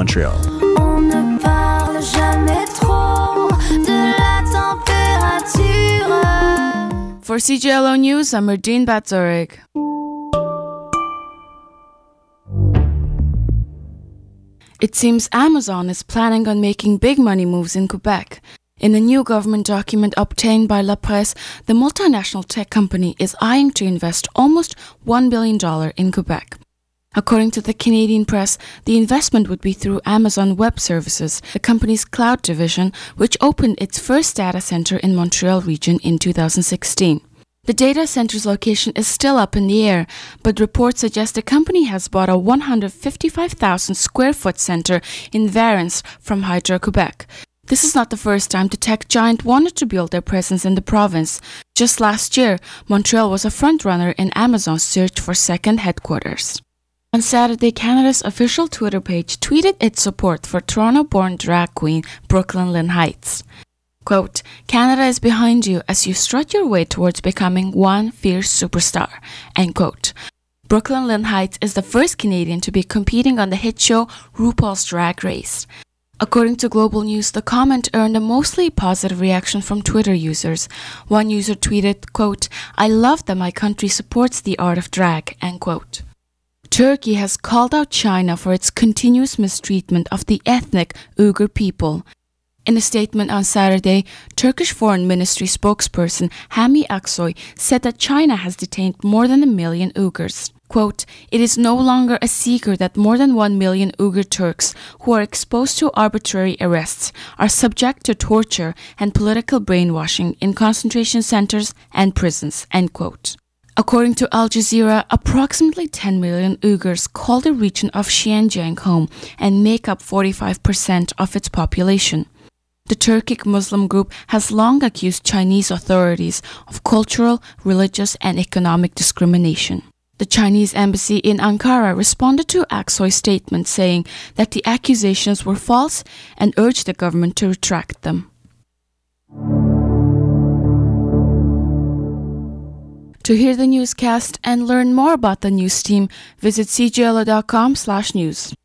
Montreal. For CJLO News, I'm Erdine Batzorig. It seems Amazon is planning on making big money moves in Quebec. In a new government document obtained by La Presse, the multinational tech company is eyeing to invest almost $1 billion in Quebec. According to the Canadian press, the investment would be through Amazon Web Services, the company's cloud division, which opened its first data center in Montreal region in 2016. The data center's location is still up in the air, but reports suggest the company has bought a 155,000 square foot center in Varennes from Hydro Quebec. This is not the first time the tech giant wanted to build their presence in the province. Just last year, Montreal was a frontrunner in Amazon's search for second headquarters. On Saturday, Canada's official Twitter page tweeted its support for Toronto born drag queen Brooklyn Lynn Hytes. Quote, Canada is behind you as you strut your way towards becoming one fierce superstar. End quote. Brooklyn Lynn Hytes is the first Canadian to be competing on the hit show RuPaul's Drag Race. According to Global News, the comment earned a mostly positive reaction from Twitter users. One user tweeted, quote, I love that my country supports the art of drag, end quote. Turkey has called out China for its continuous mistreatment of the ethnic Uyghur people. In a statement on Saturday, Turkish Foreign Ministry spokesperson Hami Aksoy said that China has detained more than a million Uyghurs. Quote, it is no longer a secret that more than one million Uyghur Turks who are exposed to arbitrary arrests are subject to torture and political brainwashing in concentration centers and prisons, end quote. According to Al Jazeera, approximately 10 million Uyghurs call the region of Xinjiang home and make up 45% of its population. The Turkic Muslim group has long accused Chinese authorities of cultural, religious, and economic discrimination. The Chinese embassy in Ankara responded to Aksoy's statement saying that the accusations were false and urged the government to retract them. To hear the newscast and learn more about the news team, visit cjlo.com/news.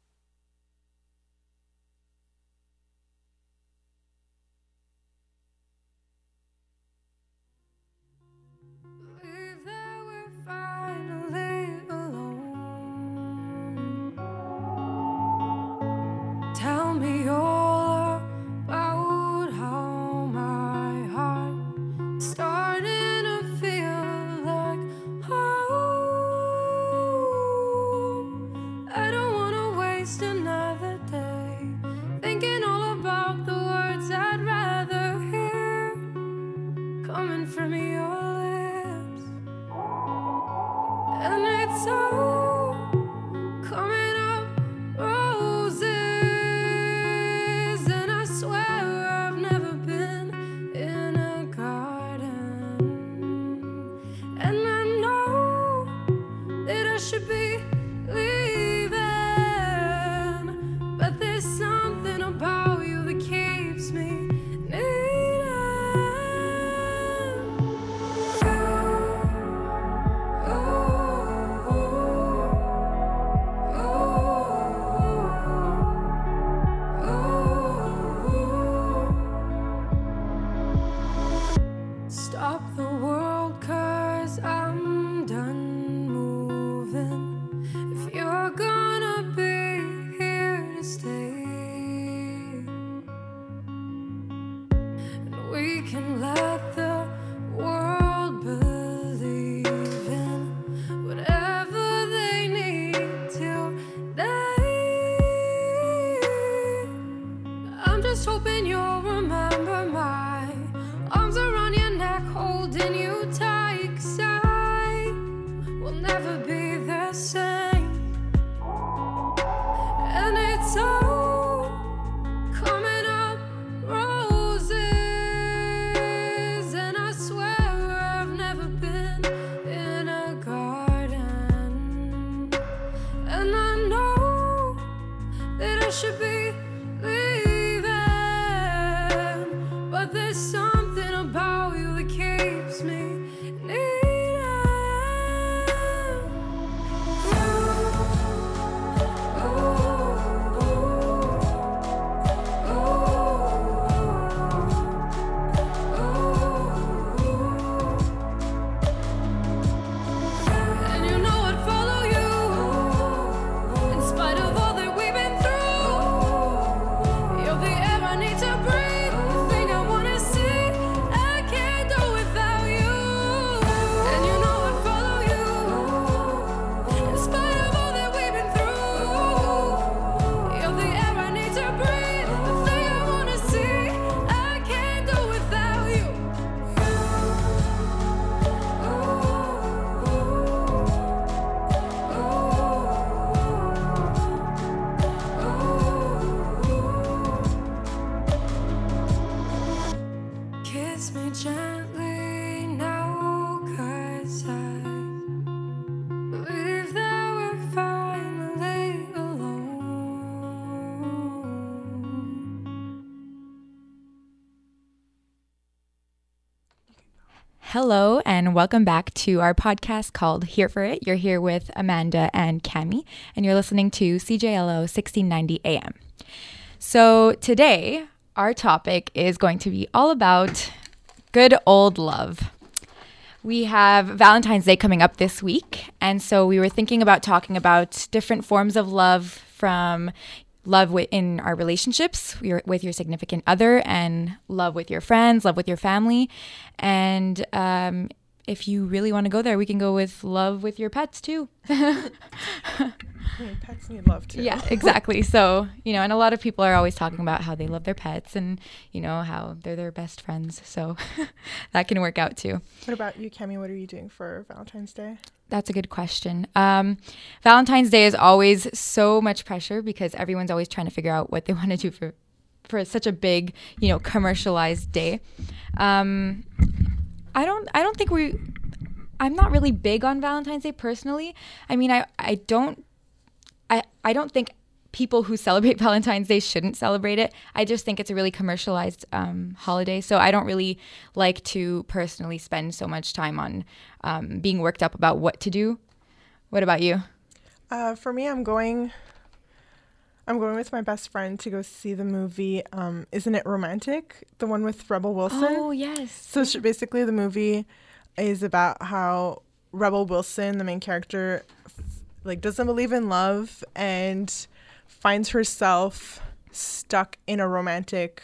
Hello, and welcome back to our podcast called Here for It. You're here with Amanda and Cami, and you're listening to CJLO 1690 AM. So, today, our topic is going to be all about good old love. We have Valentine's Day coming up this week, and so we were thinking about talking about different forms of love from love in our relationships with your significant other and love with your friends, love with your family. And um, if you really want to go there, we can go with love with your pets too. pets need love too. Yeah, exactly. So, you know, and a lot of people are always talking about how they love their pets and, you know, how they're their best friends. So that can work out too. What about you, Cami? What are you doing for Valentine's Day? That's a good question. Um, Valentine's Day is always so much pressure because everyone's always trying to figure out what they want to do for for such a big, you know, commercialized day. Um, I don't I don't think we I'm not really big on Valentine's Day personally. I mean, I I don't I I don't think people who celebrate Valentine's Day shouldn't celebrate it. I just think it's a really commercialized um, holiday. So I don't really like to personally spend so much time on um, being worked up about what to do. What about you? Uh, for me, I'm going. I'm going with my best friend to go see the movie. Um, Isn't it romantic? The one with Rebel Wilson. Oh yes. So she, basically, the movie is about how Rebel Wilson, the main character, like doesn't believe in love and finds herself stuck in a romantic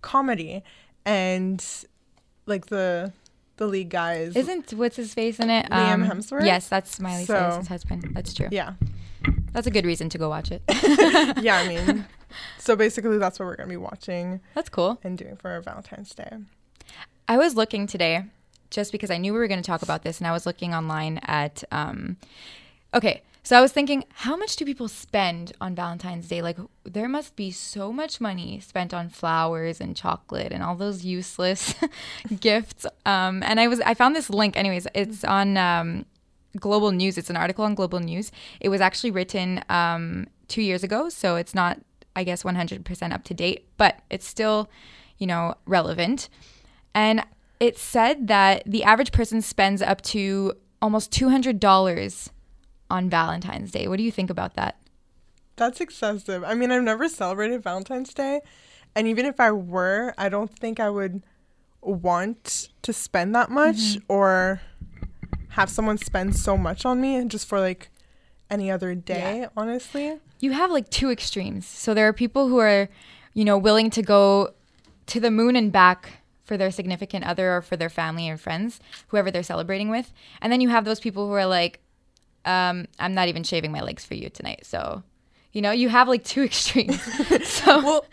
comedy and like the the lead guys isn't what's his face in it? Liam um, Hemsworth? yes that's Miley so, Cyrus's husband. That's true. yeah. That's a good reason to go watch it. Yeah I mean so basically that's what we're gonna be watching that's cool. and doing for Valentine's Day. I was looking today just because I knew we were going to talk about this and I was looking online at um okay so I was thinking, how much do people spend on Valentine's Day? Like, there must be so much money spent on flowers and chocolate and all those useless gifts. Um, and I was, I found this link. Anyways, it's on um, Global News. It's an article on Global News. It was actually written um, two years ago, so it's not, I guess, 100% up to date, but it's still, you know, relevant. And it said that the average person spends up to almost $200 on Valentine's Day. What do you think about that? That's excessive. I mean, I've never celebrated Valentine's Day. And even if I were, I don't think I would want to spend that much mm-hmm. or have someone spend so much on me just for like any other day, yeah. honestly. You have like two extremes. So there are people who are, you know, willing to go to the moon and back for their significant other or for their family or friends, whoever they're celebrating with. And then you have those people who are like, um, I'm not even shaving my legs for you tonight. So, you know, you have like two extremes. so, well,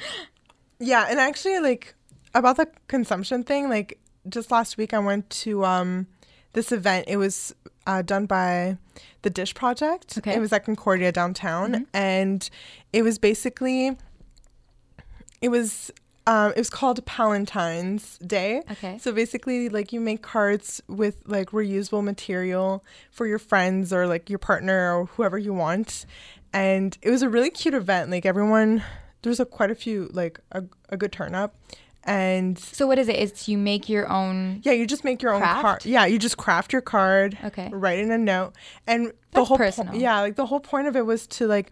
yeah, and actually, like about the consumption thing, like just last week I went to um this event. It was uh, done by the Dish Project. Okay. It was at Concordia downtown, mm-hmm. and it was basically it was um, it was called Palentine's Day. Okay. So basically, like you make cards with like reusable material for your friends or like your partner or whoever you want, and it was a really cute event. Like everyone, there's a quite a few like a, a good turn up. And so, what is it? It's you make your own. Yeah, you just make your craft? own card. Yeah, you just craft your card. Okay. Write in a note, and the whole personal. Po- yeah, like the whole point of it was to like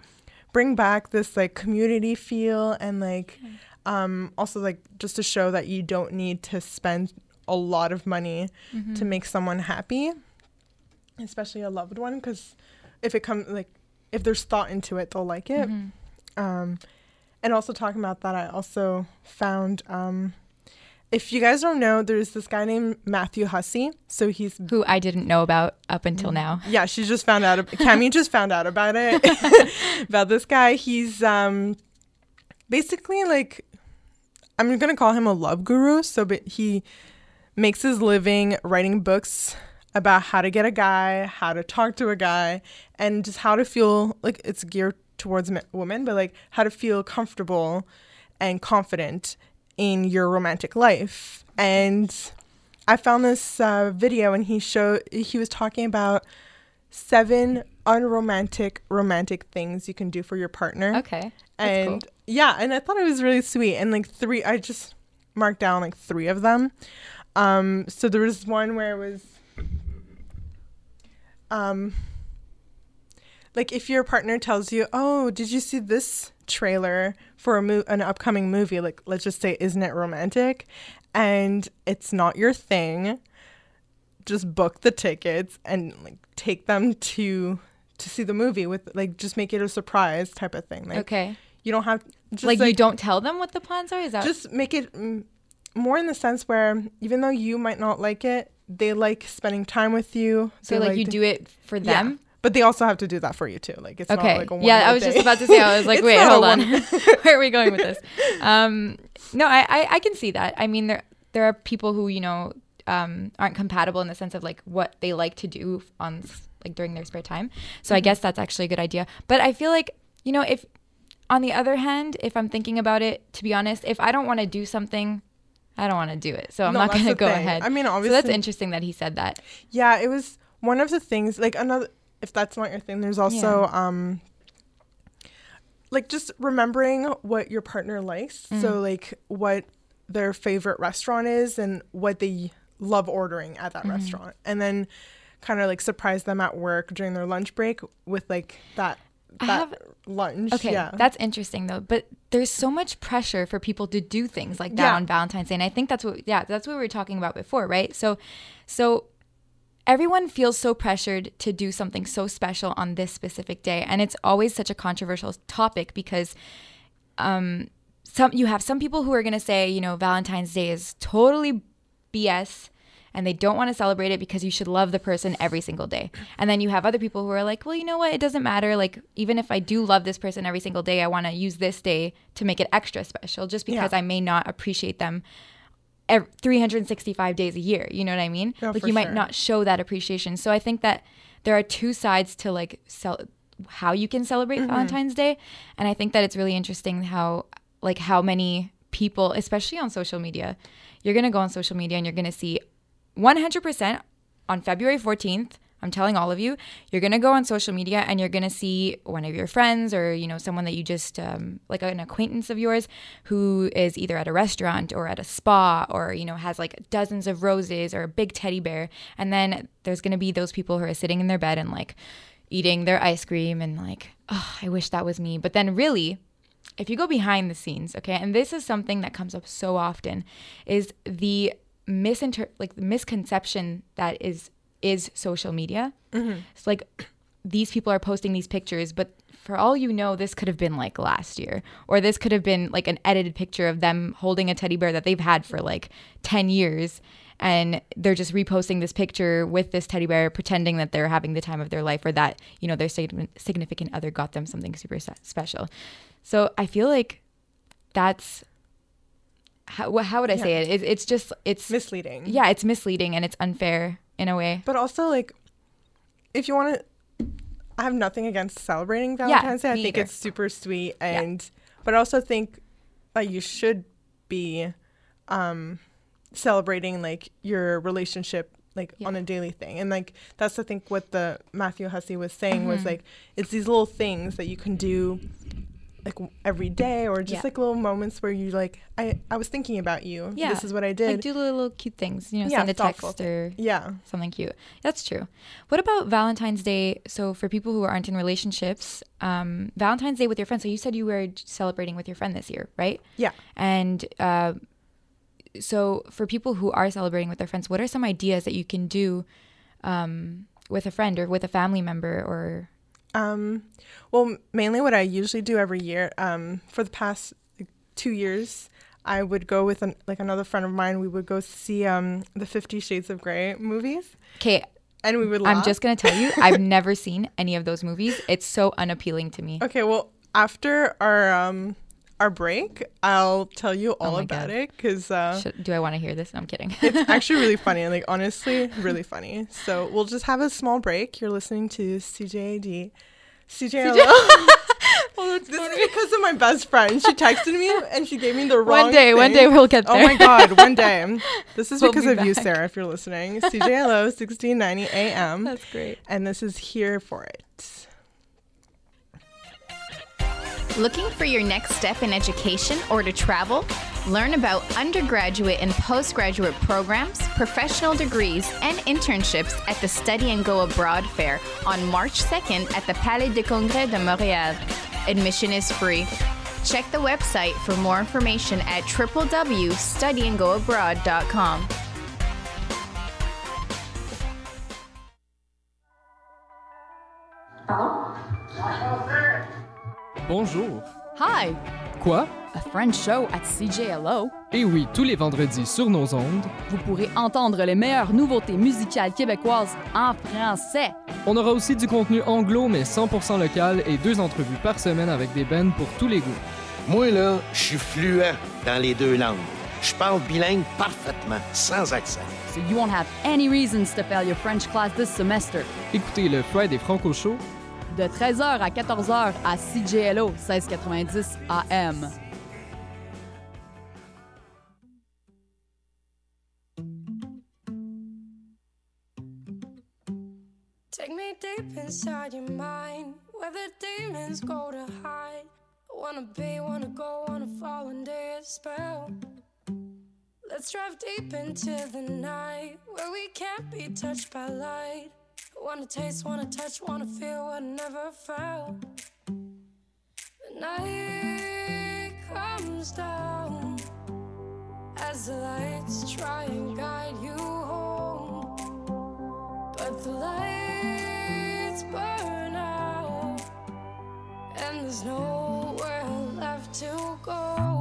bring back this like community feel and like. Mm um, also, like just to show that you don't need to spend a lot of money mm-hmm. to make someone happy, especially a loved one, because if it comes like if there's thought into it, they'll like it. Mm-hmm. Um, and also talking about that, I also found um, if you guys don't know, there's this guy named Matthew Hussey. So he's who I didn't know about up until now. Yeah, she just found out. Cami just found out about it about this guy. He's um, basically like I'm gonna call him a love guru. So, but he makes his living writing books about how to get a guy, how to talk to a guy, and just how to feel like it's geared towards women, but like how to feel comfortable and confident in your romantic life. And I found this uh, video, and he showed he was talking about seven unromantic romantic things you can do for your partner. Okay. And cool. Yeah, and I thought it was really sweet. And like three, I just marked down like three of them. Um, so there was one where it was, um, like if your partner tells you, "Oh, did you see this trailer for a mo- an upcoming movie?" Like let's just say, "Isn't it romantic?" and it's not your thing, just book the tickets and like take them to to see the movie with like just make it a surprise type of thing. Like okay. You don't have just Like, you don't tell them what the plans are? Is that just make it mm, more in the sense where even though you might not like it, they like spending time with you. so They like you do it for Yeah. them? But they also have to do that for you too. Like it's Okay. not like a one yeah, I was just about to say. I was like, wait, hold on. Where are we going with this? Um, no, I, I I can see that. I mean, there there are people who you know um, aren't compatible in the sense of like what they like to do on like during their spare time. So I Mm-hmm. guess that's actually a good idea. But I feel like you know if on the other hand, if I'm thinking about it, to be honest, if I don't want to do something. I don't want to do it, so I'm No, not going to go thing. ahead. I mean, obviously. so that's interesting that he said that. Yeah, it was one of the things. Like another, if that's not your thing, there's also um, like just remembering what your partner likes. Mm. So like what their favorite restaurant is and what they love ordering at Mm-hmm. that restaurant, and then kind of like surprise them at work during their lunch break with like that I have- lunch. Okay, yeah. that's interesting though. But there's so much pressure for people to do things like that Yeah. on Valentine's Day, and I think that's what yeah, that's what we were talking about before, right? So, so everyone feels so pressured to do something so special on this specific day, and it's always such a controversial topic because um, some you have some people who are going to say, you know, Valentine's Day is totally BS and they don't want to celebrate it because you should love the person every single day. And then you have other people who are like, well, you know what? It doesn't matter. Like, even if I do love this person every single day, I want to use this day to make it extra special just because Yeah. I may not appreciate them 365 days a year. You know what I mean? Yeah, like, you might sure. not show that appreciation. So I think that there are two sides to like cel- how you can celebrate Mm-hmm. Valentine's Day. And I think that it's really interesting how, like, how many people, especially on social media, you're going to go on social media and you're going to see 100% on February 14th. I'm telling all of you, you're gonna go on social media and you're gonna see one of your friends or you know someone that you just um, like an acquaintance of yours who is either at a restaurant or at a spa or you know has like dozens of roses or a big teddy bear, and then there's gonna be those people who are sitting in their bed and like eating their ice cream and like, oh, I wish that was me. But then really, if you go behind the scenes, okay, and this is something that comes up so often, is the misinter like the misconception that is is social media. Mm-hmm. It's like these people are posting these pictures, but for all you know, this could have been like last year, or this could have been like an edited picture of them holding a teddy bear that they've had for like 10 years. And they're just reposting this picture with this teddy bear, pretending that they're having the time of their life or that, you know, their significant other got them something super special. So I feel like that's how, how would I say it? it? It's just, it's, misleading. yeah, it's misleading and it's unfair in a way. But also, like, if you want to, I have nothing against celebrating Valentine's Day. I think either. it's super sweet, and but I also think that you should be um, celebrating like your relationship like Yeah. on a daily thing, and like that's I think what the Matthew Hussey was saying was Mhm. like it's these little things that you can do like every day or just Yeah. like little moments where you like I I was thinking about you. Yeah. this is what I did. Like do little cute things, you know, Yeah, send a thoughtful text or yeah. something cute. That's true. What about Valentine's Day? So for people who aren't in relationships, um, Valentine's Day with your friends. So you said you were celebrating with your friend this year, right? Yeah. And uh, so for people who are celebrating with their friends, what are some ideas that you can do um, with a friend or with a family member or Um, well, mainly what I usually do every year. Um, for the past two years, I would go with an, like another friend of mine. We would go see um the Fifty Shades of Grey movies, Okay, and we would. Laugh. I'm just gonna tell you, I've never seen any of those movies. It's so unappealing to me. okay. Well, after our um our break, I'll tell you all Oh about God. it because uh, Should, do I want to hear this? No, I'm kidding. it's actually really funny. Like honestly, really funny. So we'll just have a small break. You're listening to CJAD. CJLO. Oh, This is because of my best friend. She texted me and she gave me the wrong. one day, one day we'll get there. Oh my god, one day. This is We'll because be of you. Sarah, if you're listening. CJLO 1690 AM. That's great. And this is here for it. Looking for your next step in education or to travel? Learn about undergraduate and postgraduate programs, professional degrees, and internships at the Study and Go Abroad Fair on March 2nd at the Palais de Congrès de Montréal. Admission is free. Check the website for more information at www.studyandgoabroad.com. Bonjour. Hi, Quoi? a French show at CJLO. Et oui, tous les vendredis sur nos ondes, Vous pourrez entendre les meilleures nouveautés musicales québécoises en français. on aura aussi du contenu anglo mais 100% local et deux entrevues par semaine avec des bands pour tous les goûts. Moi, là, je suis fluent dans les deux langues. Je parle bilingue parfaitement, sans accent. So you won't have any reasons to fail your French class this semester. Écoutez le Friday Franco Show De 13h à 14h à CJLO 1690 AM. Take me deep inside your mind, where the demons go to hide. Wanna be, wanna go, wanna fall under your spell. Let's drive deep into the night, where we can't be touched by light. Wanna taste, wanna touch, wanna feel what I never felt. The night comes down as the lights try and guide you home. But the lights burn out, and there's nowhere left to go.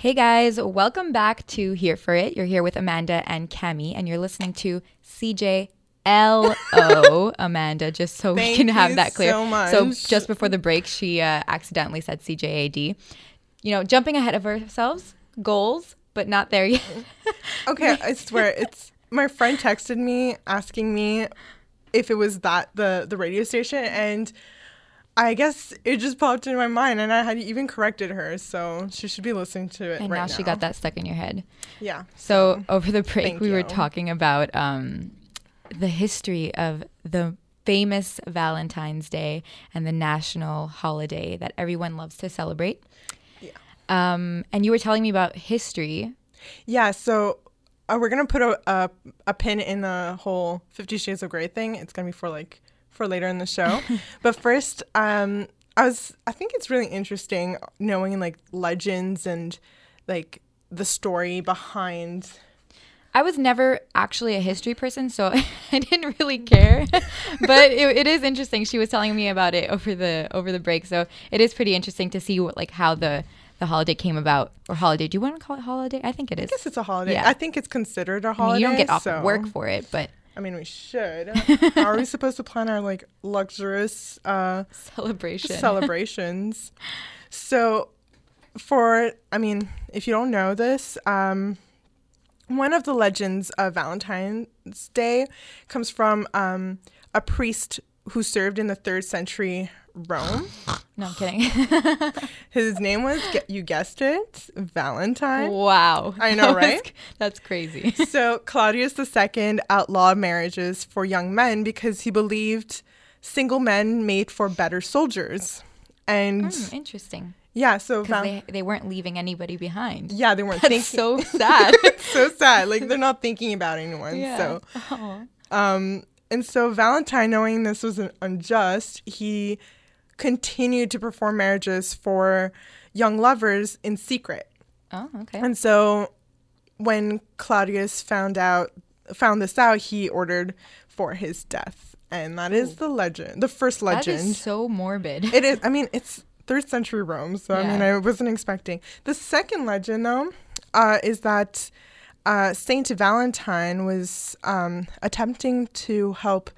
Hey guys, welcome back to Here for It. You're here with Amanda and Cami, and you're listening to CJLO, Amanda, just so we can have that clear. so much. So just before the break, she uh, accidentally said CJAD. You know, jumping ahead of ourselves, goals, but not there yet. Okay, I swear it's my friend texted me asking me if it was that the the radio station and I guess it just popped in my mind and I had even corrected her, so she should be listening to it and right now she got that stuck in your head. Yeah. So over the break, we were talking about um, the history of the famous Valentine's Day and the national holiday that everyone loves to celebrate. Yeah. Um, and you were telling me about history. Yeah, so uh, we're gonna put a, a a pin in the whole Fifty Shades of Grey thing. It's gonna be for like for later in the show. but first, um, I was I think it's really interesting knowing like legends and like the story behind. I was never actually a history person, so I didn't really care. but it, it is interesting. She was telling me about it over the over the break, so it is pretty interesting to see what like how the the holiday came about or holiday. Do you want to call it holiday? I think it is. I guess it's a holiday. Yeah. I think it's considered a I mean, holiday. you don't get off so, work for it, but I mean, we should. How are we supposed to plan our like luxurious uh, celebration. celebrations? So, for I mean, if you don't know this, um, one of the legends of Valentine's Day comes from um, a priest who served in the third century Rome. no, I'm kidding. His name was, you guessed it, Valentine. wow. I know, That was- right? That's crazy. so Claudius II outlawed marriages for young men because he believed single men made for better soldiers. And Hmm, interesting. yeah, so Val- they, they weren't leaving anybody behind. yeah, they weren't That's thinking so sad. so sad. Like they're not thinking about anyone. Yeah. So Aw. um and so Valentine knowing this was unjust, he continued to perform marriages for young lovers in secret. Oh, okay. And so when Claudius found out found this out, he ordered for his death. And that is the legend, the first legend. is so morbid. it is I mean, it's third century Rome, so I mean I wasn't expecting. The second legend though, uh, is that uh, Saint Valentine was um, attempting to help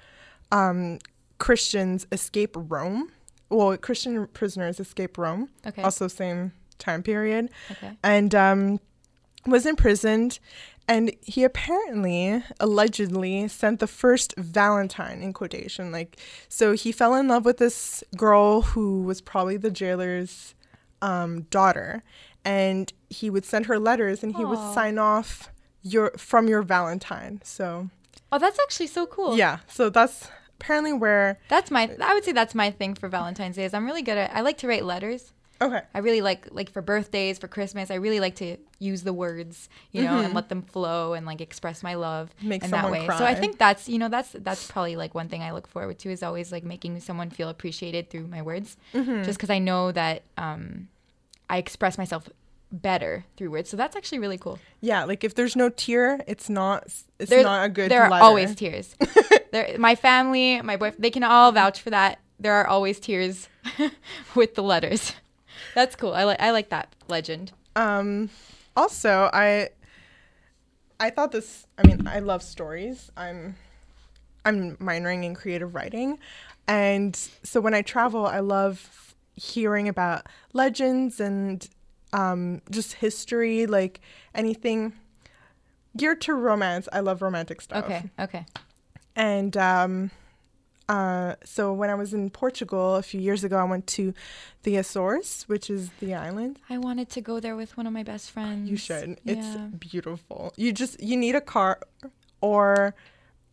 um, Christians escape Rome. Well, Christian prisoners escape Rome. Okay. Also, same time period okay. and um, was imprisoned. And he apparently, allegedly, sent the first Valentine in quotation. Like, so he fell in love with this girl who was probably the jailer's um, daughter, and he would send her letters, and he would sign off your from your Valentine. So Oh, that's actually so cool. yeah, so that's apparently where. That's my. I would say that's my thing for Valentine's Day. Is I'm really good at. I like to write letters. Okay. I really like like for birthdays, for Christmas. I really like to use the words, you know, and let them flow and like express my love Mm-hmm. Make in that way. So I think that's you know that's that's probably like one thing I look forward to is always like making someone feel appreciated through my words, Mm-hmm. just because I know that um, I express myself better through words. So that's actually really cool. Yeah, like if there's no tear, it's not. It's There- not a good. There are letter. always tears. there, my family, my boyfriend, they can all vouch for that. There are always tears with the letters. That's cool. I like I like that legend. Um, also, I I thought this. I mean, I love stories. I'm I'm minoring in creative writing, and so when I travel, I love hearing about legends and um, just history, like anything geared to romance. I love romantic stuff. Okay. Okay. And um, uh, so when I was in Portugal a few years ago, I went to the Azores, which is the island. I wanted to go there with one of my best friends. You should. It's beautiful. You just you need a car or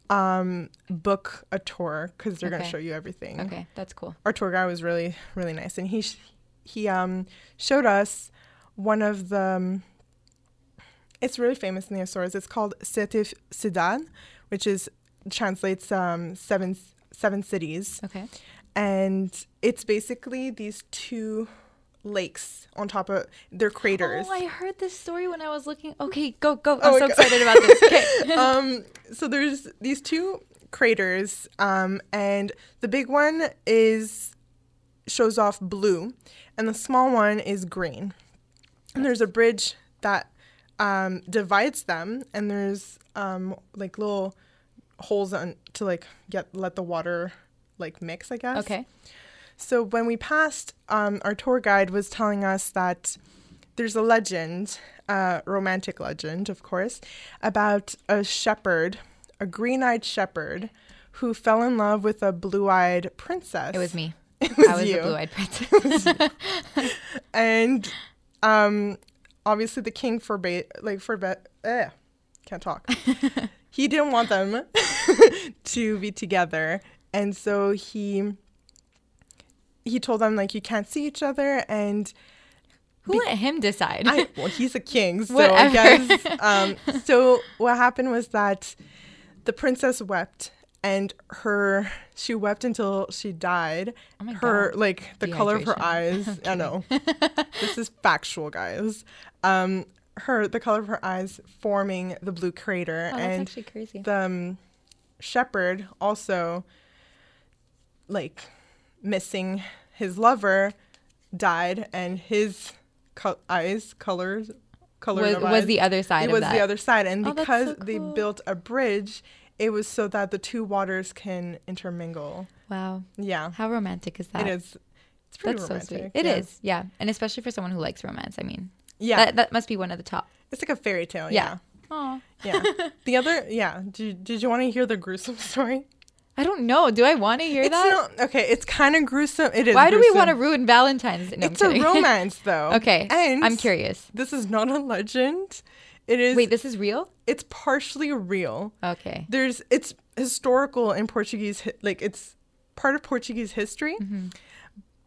um book a tour because they're gonna show you everything. Okay, that's cool. Our tour guide was really really nice, and he sh- he um showed us one of the. um, it's really famous in the Azores. It's called Sete Cidade, which is translates um seven seven cities Okay. and it's basically these two lakes on top of they're craters. Oh, I heard this story when I was looking. Okay, go go. I'm Oh, so excited about this. Okay. um, so there's these two craters, um, and the big one is shows off blue, and the small one is green. And there's a bridge that um, divides them, and there's um, like little holes on to like get let the water like mix, I guess. okay. So when we passed, um, our tour guide was telling us that there's a legend, uh, romantic legend, of course, about a shepherd, a green-eyed shepherd, who fell in love with a blue-eyed princess. It was me. It was I was you. the blue-eyed princess. and um, obviously the king forbade, like forbade, eh, can't talk. He didn't want them to be together, and so he he told them like you can't see each other and Who let him decide? I, well, he's a king, so I guess. Um, so what happened was that the princess wept, and her she wept until she died. Oh her God. like the color of her eyes. I know. this is factual, guys. Um, her the color of her eyes forming the blue crater, oh, that's and actually crazy. the um, shepherd also like missing his lover died and his co- eyes colors color was, was the other side it was that. the other side and Oh, because so they built a bridge it was so that the two waters can intermingle Wow. yeah How romantic is that? it is it's pretty That's romantic so sweet. It yeah. is, yeah. And especially for someone who likes romance. I mean, yeah that, that must be one of the top. it's like a fairy tale Yeah. yeah yeah the other yeah did, did you want to hear the gruesome story I don't know. Do I want to hear it's that? not okay it's kind of gruesome it is Why do we want to ruin Valentine's? No, it's a romance though okay. and I'm curious. this is not a legend it is Wait, this is real? it's partially real Okay. there's it's historical in portuguese like it's part of portuguese history Mm-hmm.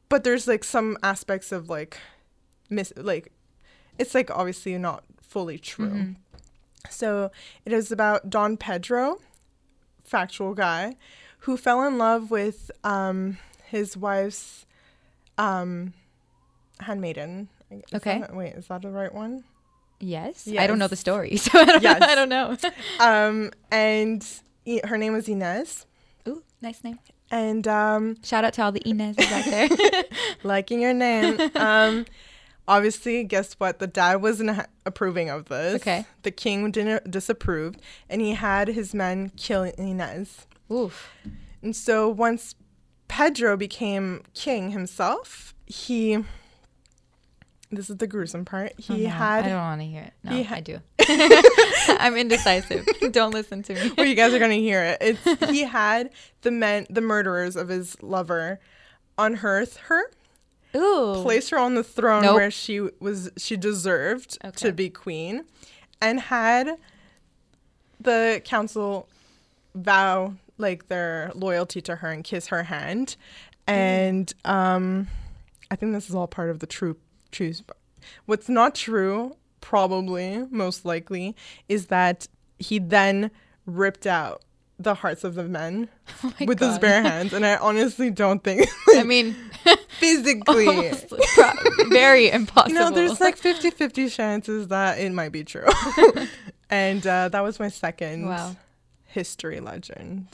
but there's like some aspects of like mis like it's like obviously not fully true Mm-hmm. so it is about don pedro factual guy who fell in love with um his wife's um handmaiden Is Okay. that- wait is that the right one Yes. yes. I don't know the story, so I don't, Yes. I don't know. um and I- her name was inez Ooh, nice name. and um Shout out to all the Inez's out there. liking your name. Um, obviously, guess what? The dad wasn't approving of this. Okay. The king didn't disapproved, and he had his men kill Inez. Oof. And so once Pedro became king himself, he. This is the gruesome part. Oh, He no, had. I don't want to hear it. No, he ha- I do. I'm indecisive. don't listen to me. well, you guys are gonna hear it. It's he had the men, the murderers of his lover, unearth her, Ooh. place her on the throne Nope. where she was she deserved Okay. to be queen and had the council vow like their loyalty to her and kiss her hand and um i think this is all part of the true truth what's not true probably most likely is that he then ripped out the hearts of the men Oh with his bare hands and i honestly don't think I mean, physically almost very impossible. No, there's like 50 50 chances that it might be true. and uh, that was my second Wow. history legend.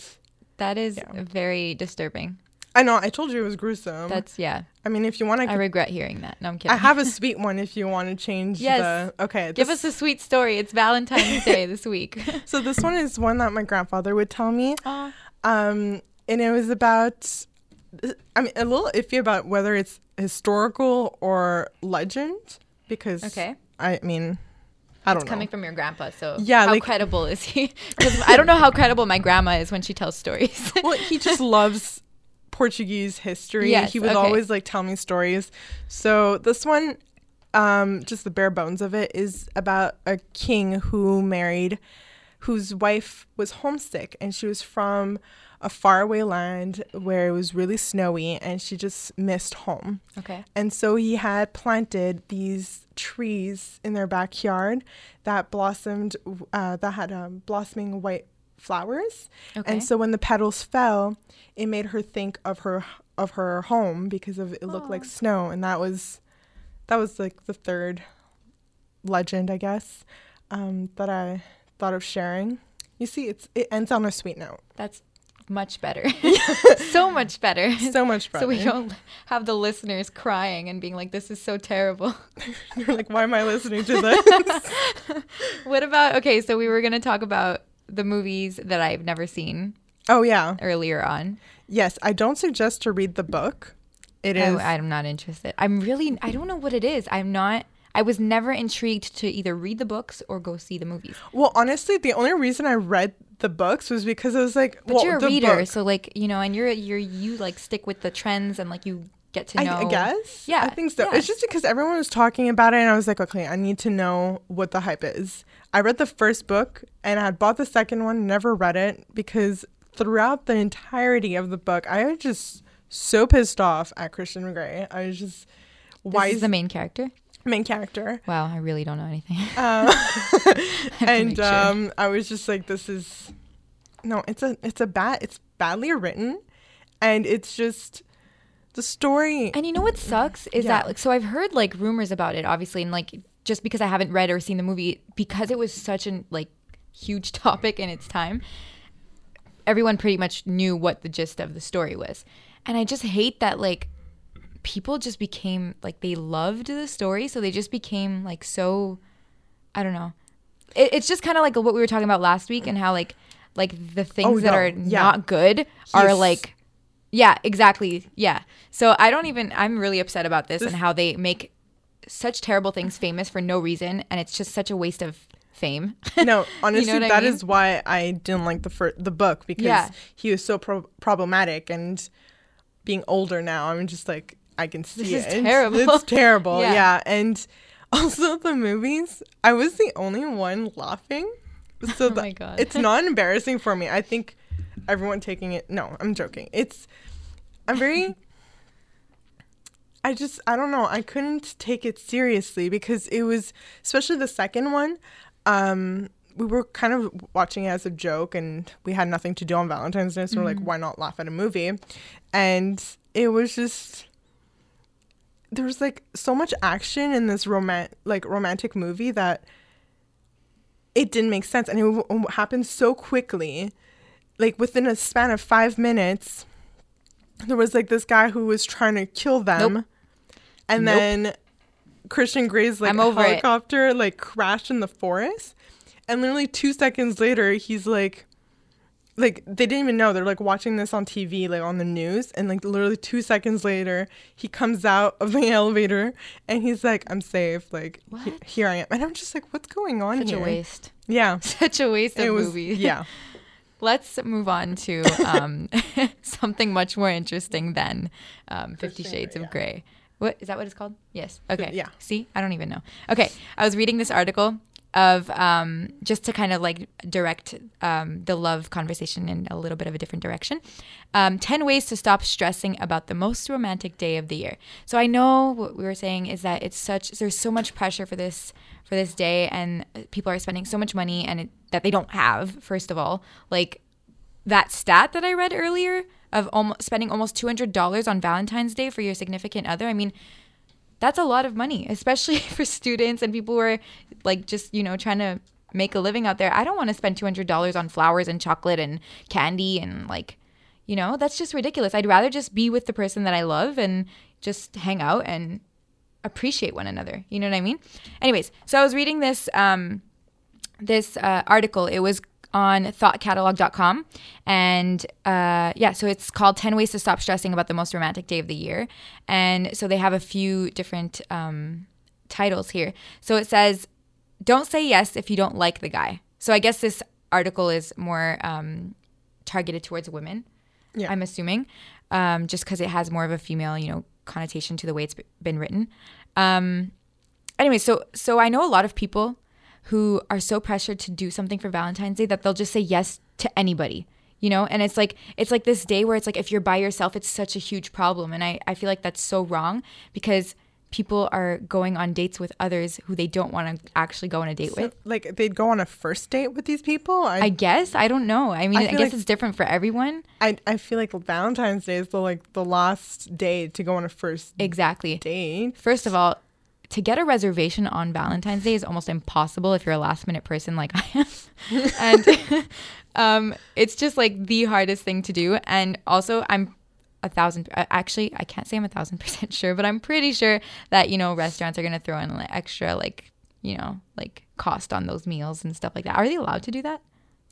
that is Yeah. very disturbing. I know, I told you it was gruesome. That's yeah. I mean, if you want, to, I regret hearing that. No, I'm kidding. I have a sweet one if you want to change Yes. the. Okay. Give us a sweet story. It's Valentine's Day this week. So this one is one that my grandfather would tell me. Um, and it was about. I mean, a little iffy about whether it's historical or legend because. Okay. I mean, I don't It's know. coming from your grandpa, so Yeah, how like- credible is he? Because I don't know how credible my grandma is when she tells stories. well, he just loves Portuguese history. Yes, he would okay. always like tell me stories. So this one, um, just the bare bones of it, is about a king who married, whose wife was homesick, and she was from a faraway land where it was really snowy, and she just missed home. okay. And so he had planted these trees in their backyard that blossomed, uh, that had um, blossoming white flowers. Okay. And so when the petals fell, it made her think of her of her home because of it looked like snow, and that was that was like the third legend, I guess, um, that I thought of sharing. You see, it's it ends on a sweet note. That's much better. so much better. So much better. So we don't have the listeners crying and being like, "This is so terrible." You're like, why am I listening to this? what about? Okay, so we were gonna talk about the movies that I've never seen oh yeah. earlier on. Yes, I don't suggest to read the book. It oh, is. I, I'm not interested. I'm really. I don't know what it is. I'm not. I was never intrigued to either read the books or go see the movies. well, honestly, the only reason I read the books was because I was like, But well, you're a reader, book- so like you know, and you're you're you like stick with the trends and like you get to I, know. I guess. Yeah, I think so. yeah. It's just because everyone was talking about it, and I was like, okay, I need to know what the hype is. I read the first book, and I had bought the second one, never read it because throughout the entirety of the book, I was just so pissed off at Christian Grey. I was just why This is is the main character. Main character? Wow, I really don't know anything. Um, and sure. um, I was just like, this is no, it's a it's a bad it's badly written, and it's just the story. And you know what sucks is Yeah. that like so I've heard like rumors about it obviously and like just because I haven't read or seen the movie because it was such an like huge topic in its time everyone pretty much knew what the gist of the story was. And I just hate that like people just became like they loved the story so they just became like so I don't know. It, it's just kind of like what we were talking about last week and how like like the things oh, that no, are yeah. not good are like yeah, exactly. Yeah. So I don't even I'm really upset about this, and how they make such terrible things famous for no reason and it's just such a waste of fame. no, honestly, what I that mean? is why I didn't like the fir- the book because Yeah. he was so pro- problematic and being older now, I'm just like I can see This it. It's- terrible. It's terrible. Yeah. yeah. and also the movies. I was the only one laughing. So Oh my God. it's not embarrassing for me. I think everyone taking it. No, I'm joking. It's I'm very. I just I don't know. I couldn't take it seriously because it was especially the second one. Um, we were kind of watching it as a joke, and we had nothing to do on Valentine's Day, so we're like, why not laugh at a movie? And it was just there was like so much action in this roman like romantic movie that it didn't make sense, and it w- happened so quickly, like within a span of five minutes. There was like this guy who was trying to kill them, Nope. and Nope. then Christian Grey's like I'm it. helicopter like crashed in the forest, and literally two seconds later, he's like, like they didn't even know they're like watching this on TV, like on the news, and like literally two seconds later, he comes out of the elevator and he's like, "I'm safe, like he- here I am," and I'm just like, "What's going on Such here?" a waste. Yeah, Such a waste of was. movie. Yeah, Let's move on to um, something much more interesting than um, Fifty Christian Shades Grey, of yeah. Grey. What is that? What it's called? Yes. Okay. yeah. See, I don't even know. Okay, I was reading this article of um, just to kind of like direct um, the love conversation in a little bit of a different direction. Um, Ten ways to stop stressing about the most romantic day of the year. So I know what we were saying is that it's such there's so much pressure for this for this day, and people are spending so much money and it, that they don't have. First of all, like that stat that I read earlier of almost spending almost two hundred dollars on Valentine's Day for your significant other. I mean, that's a lot of money, especially for students and people who are like just you know trying to make a living out there. I don't want to spend two hundred dollars on flowers and chocolate and candy and like, you know, that's just ridiculous. I'd rather just be with the person that I love and just hang out and appreciate one another. You know what I mean? Anyways, so I was reading this um, this uh, article. It was on thoughtcatalog.com. And uh, yeah, so it's called 10 Ways to Stop Stressing About the Most Romantic Day of the Year. And so they have a few different um, titles here. So it says, Don't say yes if you don't like the guy. So I guess this article is more um, targeted towards women, Yeah. I'm assuming, um, just because it has more of a female, you know, connotation to the way it's been written. Um, anyway, so so I know a lot of people who are so pressured to do something for Valentine's Day that they'll just say yes to anybody. You know, and it's like it's like this day where it's like if you're by yourself, it's such a huge problem. And I, I feel like that's so wrong because people are going on dates with others who they don't want to actually go on a date with. like they'd go on a first date with these people. I I guess. I don't know. I mean, I I, guess like- it's different for everyone. I I feel like Valentine's Day is the like the last day to go on a first Exactly. date. First of all, to get a reservation on Valentine's Day is almost impossible if you're a last minute person like I am. and um, it's just like the hardest thing to do. And also, I'm a thousand, uh, actually, I can't say I'm a thousand percent sure, but I'm pretty sure that, you know, restaurants are going to throw in like extra, like, you know, like cost on those meals and stuff like that. Are they allowed to do that?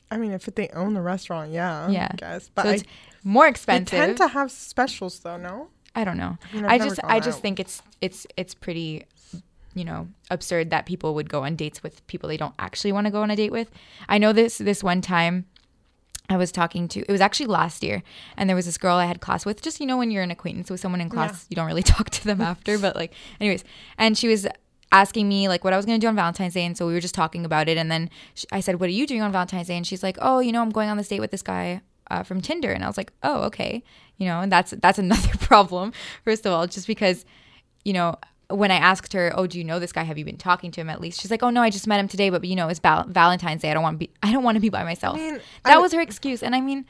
I mean, if they own the restaurant, yeah, Yeah. I guess. But so I, it's more expensive. they tend to have specials, though. No, I don't know. I've I just I just out. think it's it's it's pretty you know absurd that people would go on dates with people they don't actually want to go on a date with. I know this this one time I was talking to it was actually last year and there was this girl I had class with just you know when you're an acquaintance with someone in class you don't really talk to them after but like anyways and she was asking me like what I was going to do on Valentine's Day and so we were just talking about it and then sh I said what are you doing on Valentine's Day and she's like oh you know I'm going on this date with this guy uh, from Tinder, and I was like, oh, okay, you know, and that's that's another problem. First of all, just because, you know, when I asked her, oh, do you know this guy? Have you been talking to him at least? She's like, oh no, I just met him today, but you know, it's val- Valentine's Day. I don't want to be, I don't want to be by myself. mean, that I- was her excuse, and I mean,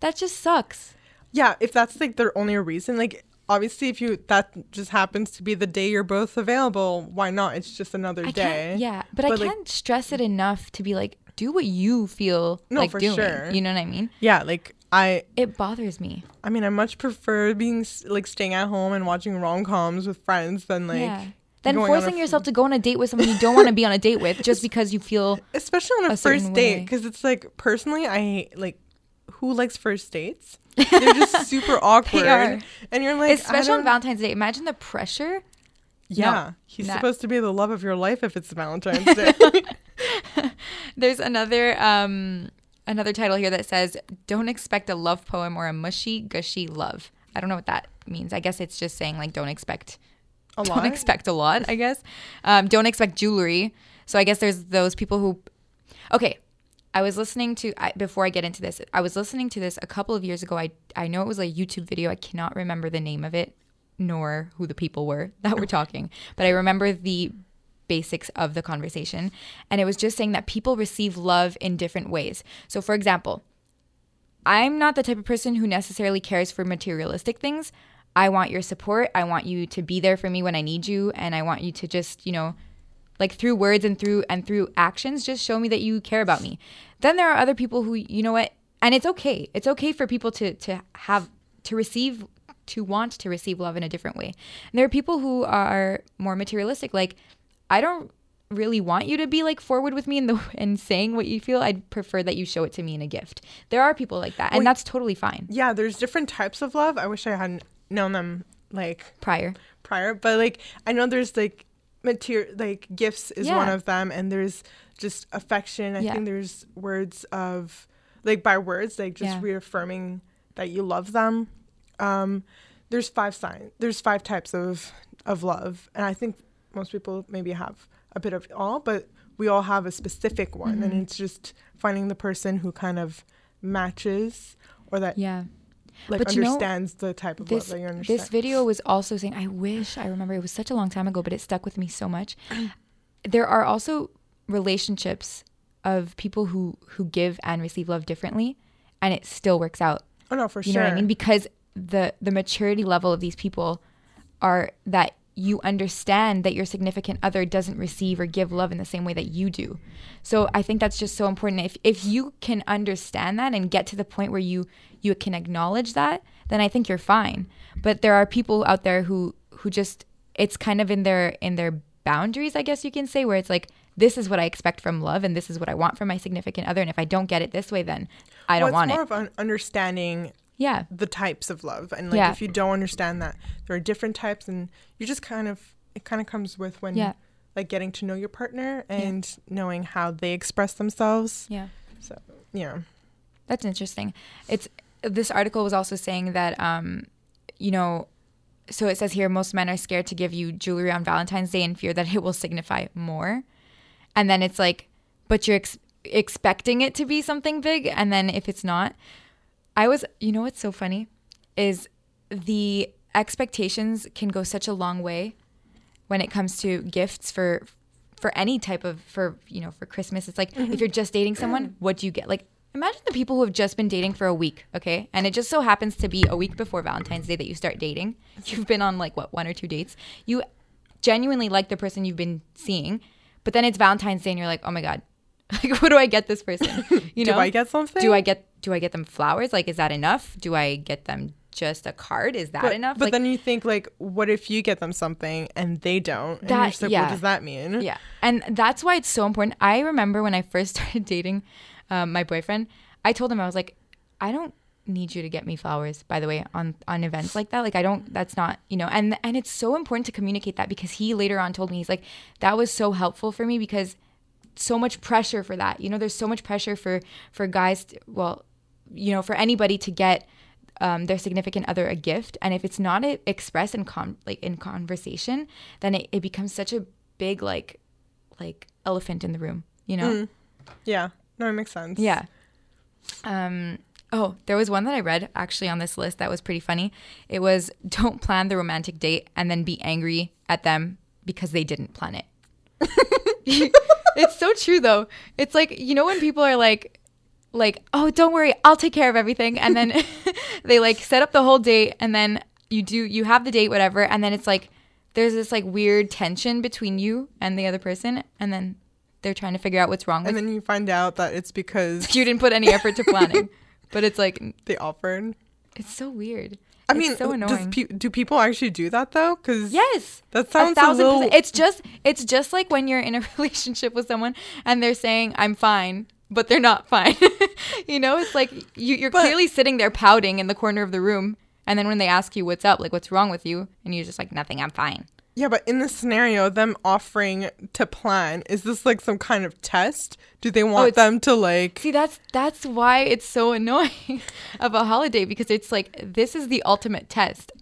that just sucks. Yeah, if that's like their only reason, like obviously if you that just happens to be the day you're both available, why not? It's just another I day. yeah, but, I like, can't stress it enough to be like, do what you feel No, like for doing. sure. You know what I mean? Yeah, like I It bothers me. I mean, I much prefer being like staying at home and watching rom coms with friends than like yeah. Then forcing yourself to go on a date with someone you don't want to be on a date with just because you feel especially on a, a first date because it's like personally I hate like who likes first dates? They're just super awkward, and you're like, especially on Valentine's Day. Imagine the pressure. yeah, he's Nah. supposed to be the love of your life if it's Valentine's Day. There's another um another title here that says don't expect a love poem or a mushy gushy love. I don't know what that means. I guess it's just saying like don't expect a don't lot. expect a lot, I guess. Um, don't expect jewelry. So I guess there's those people who. Okay, I was listening to I, before I get into this. I was listening to this a couple of years ago. I I know it was a YouTube video. I cannot remember the name of it, nor who the people were that were talking, but I remember the basics of the conversation, and it was just saying that people receive love in different ways. So, for example, I'm not the type of person who necessarily cares for materialistic things. I want your support. I want you to be there for me when I need you and I want you to just, you know, like through words and through and through actions just show me that you care about me. Then there are other people who, you know what? And it's okay. It's okay for people to to have to receive to want to receive love in a different way. And there are people who are more materialistic like I don't really want you to be like forward with me in the and saying what you feel. I'd prefer that you show it to me in a gift. There are people like that, and Wait. that's totally fine. yeah, there's different types of love. I wish I hadn't known them like Prior, prior, but like I know there's like material like gifts is one of them, and there's just affection. I Yeah. think there's words of like by words like just Yeah. reaffirming that you love them. Um, there's five signs. There's five types of of love, and I think most people maybe have a bit of all, but we all have a specific one, and Mhm. it's just finding the person who kind of matches or that yeah. like But you know, understands the type of This love that you understand. this video was also saying. I wish I remember. It was such a long time ago, but it stuck with me so much. there are also relationships of people who who give and receive love differently, and it still works out. oh no, for you sure. know what I mean? Because the the maturity level of these people are that you understand that your significant other doesn't receive or give love in the same way that you do. So I think that's just so important. If if you can understand that and get to the point where you you can acknowledge that, then I think you're fine. But there are people out there who who just it's kind of in their in their boundaries, I guess you can say, where it's like this is what I expect from love and this is what I want from my significant other and if I don't get it this way then I don't well, want it. it's more of an understanding yeah. the types of love and like Yeah. if you don't understand that there are different types and you just kind of it kind of comes with when Yeah. like getting to know your partner and knowing how they express themselves Yeah. so yeah That's interesting. It's this article was also saying that um, you know, so it says here most men are scared to give you jewelry on Valentine's Day in fear that it will signify more. And then it's like, but you're ex- expecting it to be something big, and then if it's not, I was, you know, what's so funny is the expectations can go such a long way when it comes to gifts for for any type of for you know for Christmas. It's like if mm-hmm. you're just dating someone, what do you get? Like imagine the people who have just been dating for a week, okay, and it just so happens to be a week before Valentine's Day that you start dating. You've been on like what one or two dates. You genuinely like the person you've been seeing, but then it's Valentine's Day and you're like, oh my god. Like, what do I get this person? You know? do i get something do I get do I get them flowers? Like, is that enough? Do I get them just a card? Is that but, enough? but like, then you think like what if you get them something and they don't and you're That- like yeah. what does that mean Yeah. And that's why it's so important. I remember when I first started dating um, my boyfriend, I told him, I was like, I don't need you to get me flowers, by the way, on, on events like that. Like, I don't, that's not, you know, and, and it's so important to communicate that because he later on told me, he's like, that was so helpful for me because so much pressure for that. You know, there's so much pressure for, for guys, to, well, you know, for anybody to get um, their significant other a gift and if it's not expressed in con like in conversation then it, it becomes such a big like like elephant in the room you know Mm. yeah no it makes sense yeah um Oh, there was one that I read actually on this list that was pretty funny. It was don't plan the romantic date and then be angry at them because they didn't plan it. it's so true though. It's like, you know when people are like like, "Oh, don't worry, I'll take care of everything." And then they like set up the whole date and then you do you have the date whatever and then it's like there's this like weird tension between you and the other person and then they're trying to figure out what's wrong with And then you find out that it's because you didn't put any effort to planning. but it's like they offered. it's so weird. I It's mean, so annoying. pe- do people actually do that though? Because Yes. that sounds a, thousand little. percent. It's just it's just like when you're in a relationship with someone and they're saying I'm fine, but they're not fine. you know, it's like you, you're But- clearly sitting there pouting in the corner of the room, and then when they ask you what's up, like what's wrong with you, and you're just like nothing, I'm fine. Yeah, but in this scenario, them offering to plan, is this like some kind of test? Do they want Oh, them to like? See, that's that's why it's so annoying of a holiday because it's like this is the ultimate test.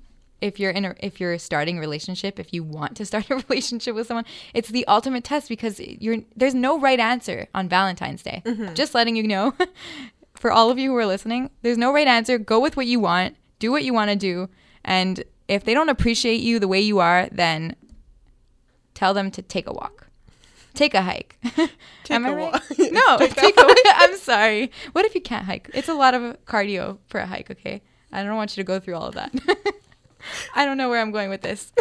If you're in a if you're starting a relationship, if you want to start a relationship with someone, it's the ultimate test because you're there's no right answer on Valentine's Day. Mm-hmm. Just letting you know for all of you who are listening, there's no right answer. Go with what you want, do what you want to do, and if they don't appreciate you the way you are, then tell them to take a walk. Take a hike. Am a I right? walk. No, Take take a I'm sorry. What if you can't hike? It's a lot of cardio for a hike, okay? I don't want you to go through all of that. I don't know where I'm going with this.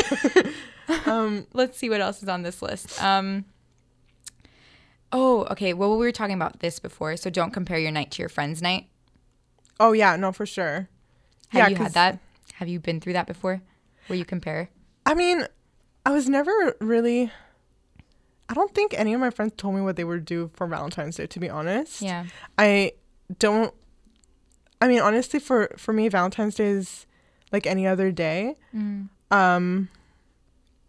Um, Let's see what else is on this list. Um, oh, okay. Well, we were talking about this before, so don't compare your night to your friend's night. oh yeah, no, for sure. Have yeah, you had that? Have you been through that before? Where you compare? I mean, I was never really. I don't think any of my friends told me what they would do for Valentine's Day. To be honest, Yeah. I don't. I mean, honestly, for for me, Valentine's Day is like any other day. Mm. Um,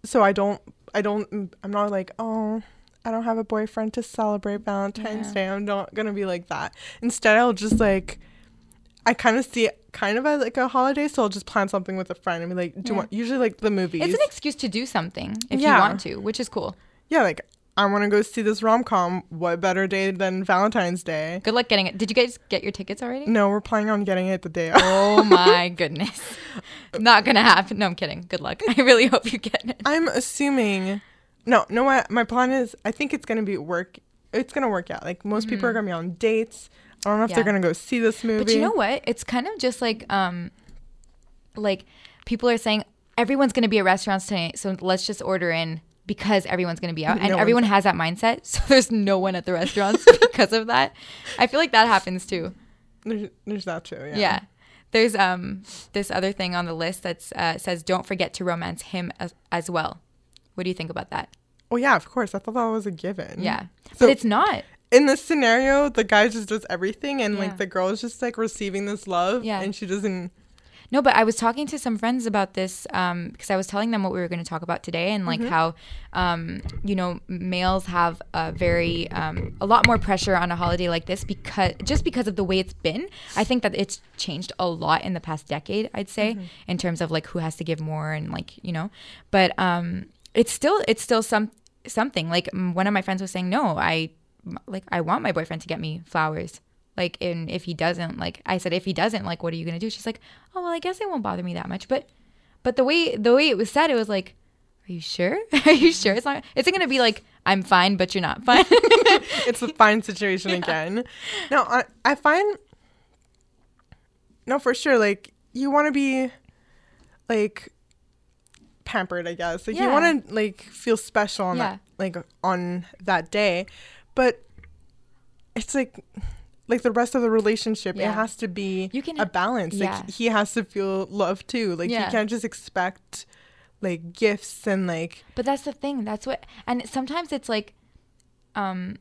so I don't. I don't. I'm not like oh. I don't have a boyfriend to celebrate Valentine's Yeah. Day. I'm not gonna be like that. Instead, I'll just like, I kind of see it kind of as like a holiday. So I'll just plan something with a friend and be like, do you Yeah. want usually like the movies? It's an excuse to do something if Yeah. you want to, which is cool. yeah, like I want to go see this rom com. What better day than Valentine's Day? Good luck getting it. Did you guys get your tickets already? No, we're planning on getting it the day. Oh my goodness. Not gonna happen. No, I'm kidding. Good luck. I really hope you get it. I'm assuming. No, no. My my plan is. I think it's gonna be work. It's gonna work out. Like most people are mm. gonna be on dates. I don't know if. Yeah. they're gonna go see this movie. But you know what? It's kind of just like um like people are saying everyone's going to be at restaurants tonight, so let's just order in because everyone's going to be out. And No everyone one's- has that mindset, so there's no one at the restaurants because of that. I feel like that happens too. There's, there's that too. Yeah. Yeah. There's um this other thing on the list that uh, says don't forget to romance him as, as well. What do you think about that? Oh yeah, of course. I thought that was a given. Yeah. So- but it's not. In this scenario, the guy just does everything, and Yeah. like the girl is just like receiving this love, Yeah. and she doesn't. No, but I was talking to some friends about this um, because I was telling them what we were going to talk about today and like how, um, you know, males have a very, um, a lot more pressure on a holiday like this because just because of the way it's been. I think that it's changed a lot in the past decade, I'd say, in terms of like who has to give more and like, you know, but um, it's still, it's still some something like one of my friends was saying, no, I like, I want my boyfriend to get me flowers like and if he doesn't like i said if he doesn't like what are you gonna do she's like oh well i guess it won't bother me that much but but the way the way it was said it was like are you sure are you sure it's not it's gonna be like i'm fine but you're not fine it's a fine situation again. No, I I find no for sure. Like you want to be like pampered, I guess. Like you want to like feel special on Yeah. that like on that day, but it's like like the rest of the relationship. Yeah. It has to be You can- a balance. yeah. Like he has to feel love too. Like Yeah. you can't just expect like gifts and like but that's the thing that's what and sometimes it's like um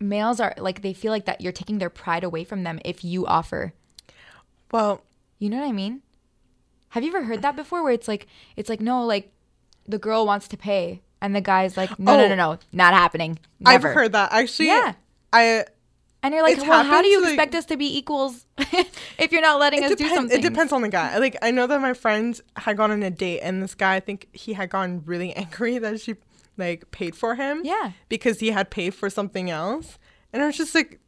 males are like they feel like that you're taking their pride away from them if you offer well You know what I mean? Have you ever heard that before where it's like it's like no, like the girl wants to pay and the guy's like no, no, Oh. no, no, not happening. Never. I've heard that actually. Yeah. I And you're like, well, how do you to, like- expect us to be equals if you're not letting us do something? It depends on the guy. Like I know that my friend had gone on a date, and this guy, I think he had gotten really angry that she like paid for him. Yeah. Because he had paid for something else, and I was just like,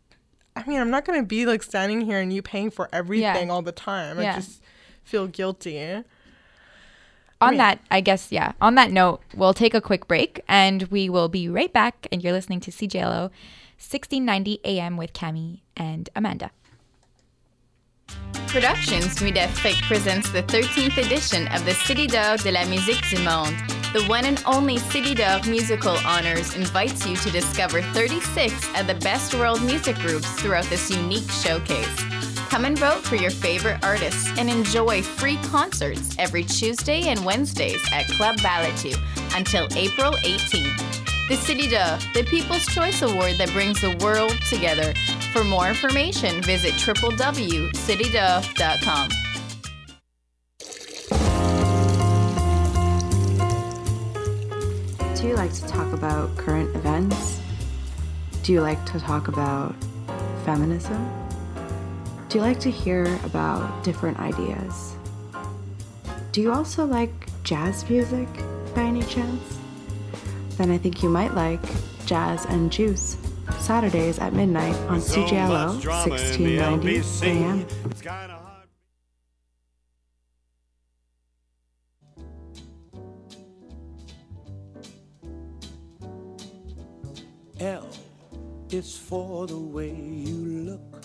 I mean, I'm not gonna be like standing here and you paying for everything all the time. I just feel guilty. On mean- that, I guess, yeah. On that note, we'll take a quick break and we will be right back. And you're listening to CJLO 1690 AM with Cami and Amanda. Productions Nuits d'Afrique presents the 13th edition of the Syli d'Or de la Musique du Monde. The one and only Syli d'Or Musical Honors invites you to discover 36 of the best world music groups throughout this unique showcase. Come and vote for your favorite artists and enjoy free concerts every Tuesday and Wednesdays at Club Balattou until April 18th. The Syli d'Or, the People's Choice Award that brings the world together. For more information, visit www.sylidor.com. Do you like to talk about current events? Do you like to talk about feminism? Do you like to hear about different ideas? Do you also like jazz music by any chance? Then I think you might like Jazz and Juice, Saturdays at midnight on CJLO 1690 AM. L is for the way you look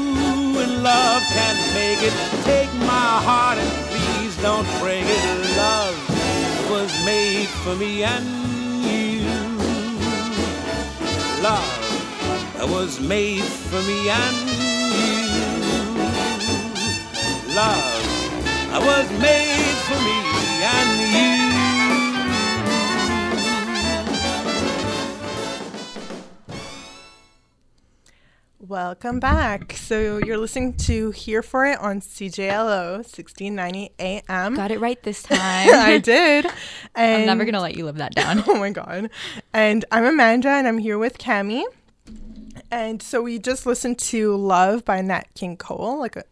in love can make it. Take my heart and please don't break it. Love was made for me and you. Love was made for me and you. Love was made for me and you. Welcome back. So you're listening to Here for It on CJLO 1690 AM. Got it right this time. I did. And I'm never going to let you live that down. Oh my god. And I'm Amanda and I'm here with Cami. And so we just listened to Love by Nat King Cole, like an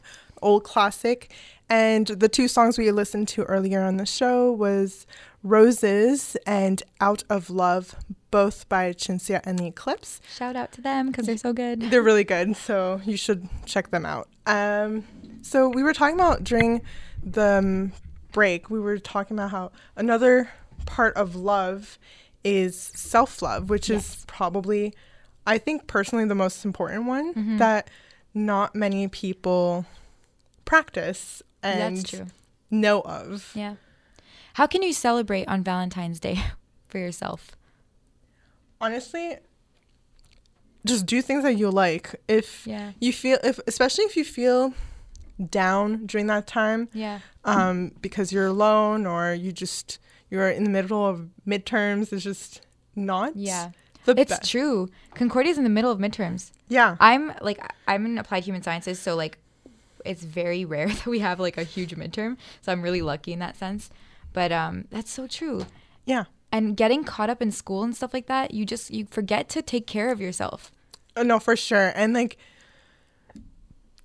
old classic. And the two songs we listened to earlier on the show was Roses and Out of Love, both by Chinsia and the Eclipse. Shout out to them because they're so good. They're really good, so you should check them out. Um, so we were talking about during the um, break, we were talking about how another part of love is self love, which is probably, I think personally, the most important one Mhm. that not many people practice and That's true. know of. Yeah. How can you celebrate on Valentine's Day for yourself? Honestly just do things that you like if Yeah. you feel if especially if you feel down during that time Yeah. um because you're alone or you just you're in the middle of midterms it's just not Yeah. It's best. true. Concordia's in the middle of midterms. Yeah. I'm like I'm in applied human sciences, so like it's very rare that we have like a huge midterm. So I'm really lucky in that sense. But um that's so true. Yeah. And getting caught up in school and stuff like that, you just you forget to take care of yourself. Uh, no, for sure. And like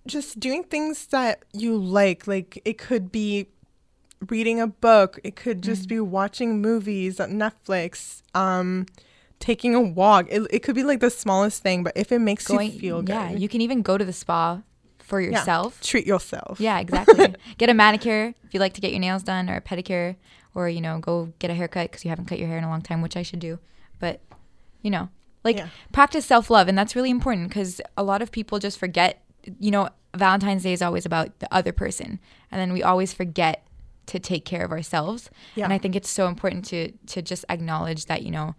just doing things that you like. Like it could be reading a book. It could just Mm. be watching movies on Netflix. Um taking a walk. It, it could be like the smallest thing, but if it makes Going you feel good. Yeah, you can even go to the spa for Yeah. yourself. Treat yourself. Yeah, exactly. get a manicure if you like to get your nails done, or a pedicure, or you know, go get a haircut because you haven't cut your hair in a long time, which I should do. But you know, like Yeah. practice self love, and that's really important because a lot of people just forget. You know, Valentine's Day is always about the other person, and then we always forget to take care of ourselves. Yeah. And I think it's so important to to just acknowledge that you know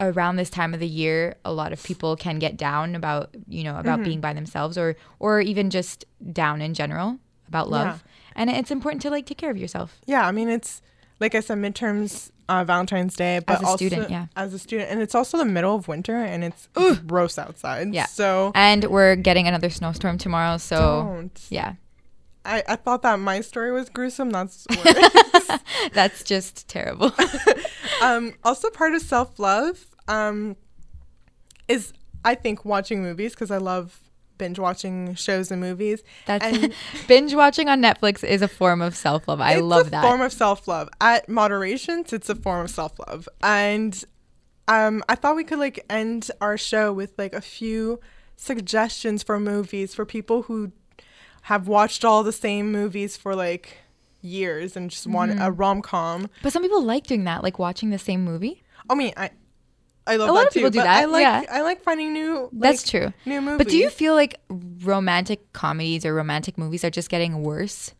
around this time of the year a lot of people can get down about you know about Mhm. being by themselves or or even just down in general about love Yeah. And it's important to like take care of yourself Yeah, I mean it's like I said, midterms, uh, Valentine's Day, but a student, also- yeah. as a student, and it's also the middle of winter, and it's gross outside. yeah so and we're getting another snowstorm tomorrow so Don't. yeah I, I thought that my story was gruesome. That's that's just terrible um, also part of self love um, is I think watching movies because I love binge watching shows and movies. that's and binge watching on netflix is a form of self-love i it's love a that form of self love. At moderations, it's a form of self love. And um, I thought we could like end our show with like a few suggestions for movies for people who have watched all the same movies for like years and just want a Mhm. rom com. but some people like doing that like watching the same movie I mean, I I love A lot that of people too, do that, I like yeah. I like finding new. That's true. New movies. But do you feel like romantic comedies or romantic movies are just getting worse?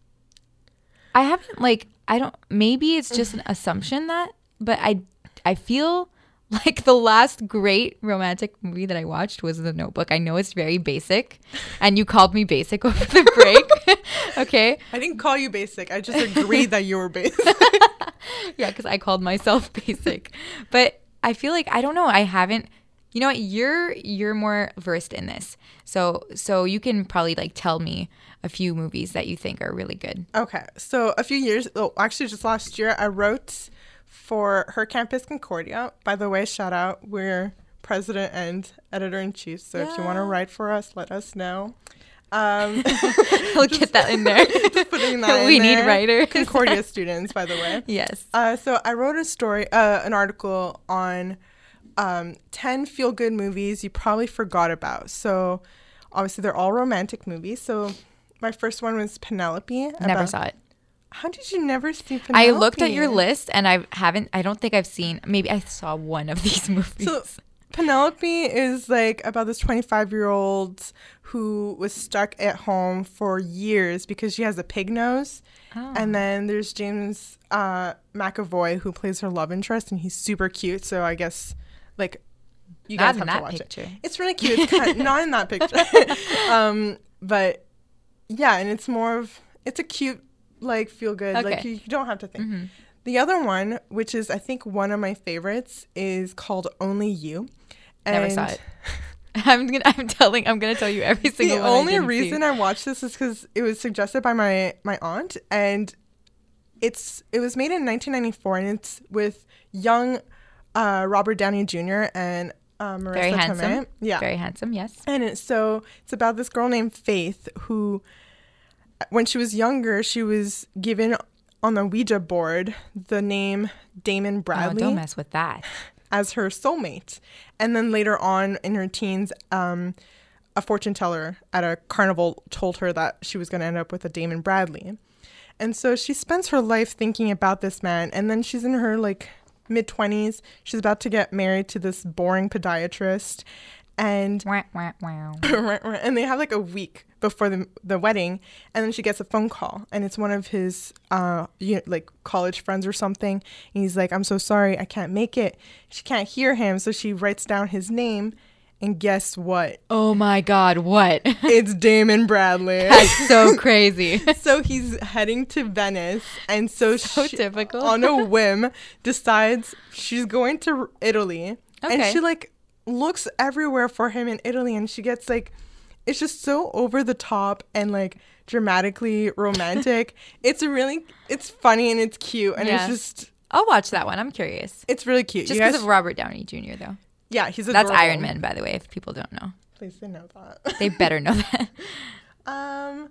I haven't like I don't maybe it's just an assumption that but I I feel like the last great romantic movie that I watched was The Notebook. I know it's very basic and you called me basic over the break. okay? I didn't call you basic. I just agreed that you were basic. yeah, because I called myself basic. But I feel like I don't know. I haven't. You know what? You're you're more versed in this, so so you can probably like tell me a few movies that you think are really good. Okay, so a few years, oh, actually, just last year, I wrote for Her Campus Concordia. By the way, shout out, we're president and editor in chief. So if you want to write for us, let us know. Um, I'll get that in there. just putting that We in need there. writers. Concordia students, by the way. Yes. Uh, so I wrote a story, uh, an article on um, 10 feel good movies you probably forgot about. So obviously, they're all romantic movies. So my first one was Penelope. Never saw it. How did you never see Penelope? I looked at your list and I haven't. I don't think I've seen. Maybe I saw one of these movies. So Penelope is like about this 25 year old who was stuck at home for years because she has a pig nose. Oh. And then there's James uh, McAvoy who plays her love interest, and he's super cute. So I guess like you Not guys have to watch picture. it. It's really cute. It's kind not in that picture, um, but yeah, and it's more of it's a cute like feel good. Like you, you don't have to think. Mhm. The other one, which is I think one of my favorites, is called Only You. Never saw it. I'm gonna. I'm telling. I'm gonna tell you every single. The one I only didn't see. reason I watched this is because it was suggested by my my aunt, and it's it was made in 1994, and it's with young uh, Robert Downey Jr. and uh, Marisa very handsome. Tomei. Yeah, Very handsome. Yes. and it's so it's about this girl named Faith who, when she was younger, she was given on the Ouija board the name Damon Bradley Oh, don't mess with that. as her soulmate. And then later on in her teens, um, a fortune teller at a carnival told her that she was going to end up with a Damon Bradley. And so she spends her life thinking about this man. And then she's in her like mid 20s. She's about to get married to this boring podiatrist. And Wah, wah, wow. and they have like a week before the the wedding, and then she gets a phone call, and it's one of his uh you like college friends or something, and he's like, "I'm so sorry, I can't make it." She can't hear him, so she writes down his name, and guess what? Oh my God! What? It's Damon Bradley. That's so crazy. so he's heading to Venice, and so, So she, typical. on a whim, decides she's going to Italy and she like looks everywhere for him in Italy, and she gets like, it's just so over the top and like dramatically romantic. it's a really, it's funny and it's cute, and Yeah. it's just, I'll watch that one. I'm curious. it's really cute. Just because of Robert Downey Jr. though. yeah, he's a. That's. Iron Man, by the way. If people don't know, Please they know that. they better know that. um,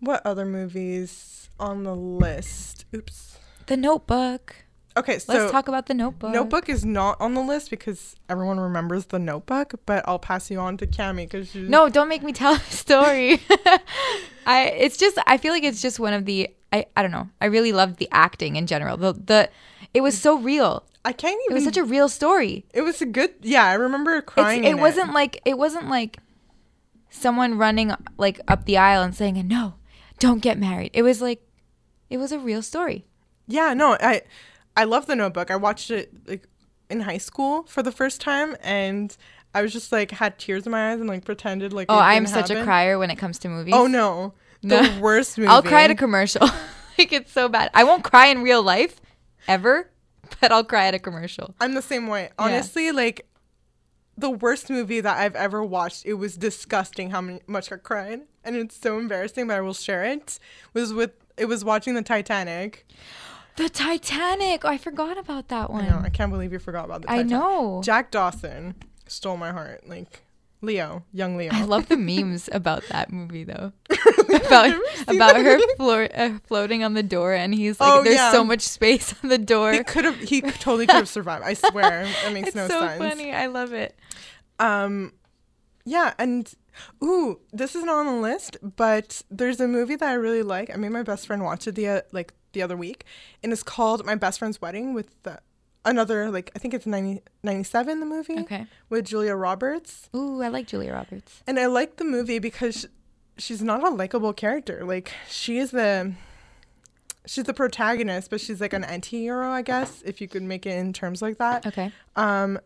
what other movies on the list? Oops. The Notebook. Okay, so Let's talk about the Notebook. Notebook is not on the list because everyone remembers the Notebook, but I'll pass you on to Cami because No, don't make me tell the story. I it's just I feel like it's just one of the I, I don't know. I really loved the acting in general. The the it was so real. I can't even It was such a real story. It was a good. Yeah, I remember crying. It wasn't like it wasn't like someone running like up the aisle and saying no, don't get married. It was like it was a real story. Yeah, no, I I love the Notebook. I watched it like in high school for the first time, and I was just like had tears in my eyes and like pretended like. Oh, I'm such a crier when it comes to movies. Oh no, the No. worst movie. I'll cry at a commercial. like it's so bad. I won't cry in real life ever, but I'll cry at a commercial. I'm the same way. Honestly, like the worst movie that I've ever watched. It was disgusting how many, much I cried, and it's so embarrassing. But I will share it. Was with it was watching the Titanic. The Titanic. Oh, I forgot about that one. I know. I can't believe you forgot about the. Titanic. I know. Jack Dawson stole my heart. Like Leo, young Leo. I love the memes about that movie though. about about her floor, uh, floating on the door, and he's like, Oh, "There's yeah. so much space on the door." He could have. He totally could have survived. I swear. It makes it's no so sense. funny. I love it. Um, yeah, and ooh, this is not on the list, but there's a movie that I really like. I made my best friend watch it the uh, like the other week, and it's called My Best Friend's Wedding with the another like I think it's 90, 97 the movie. Okay. With Julia Roberts. Ooh, I like Julia Roberts. And I like the movie because sh- she's not a likable character. Like she is the she's the protagonist, but she's like an anti-hero, I guess, if you could make it in terms like that. Okay. Um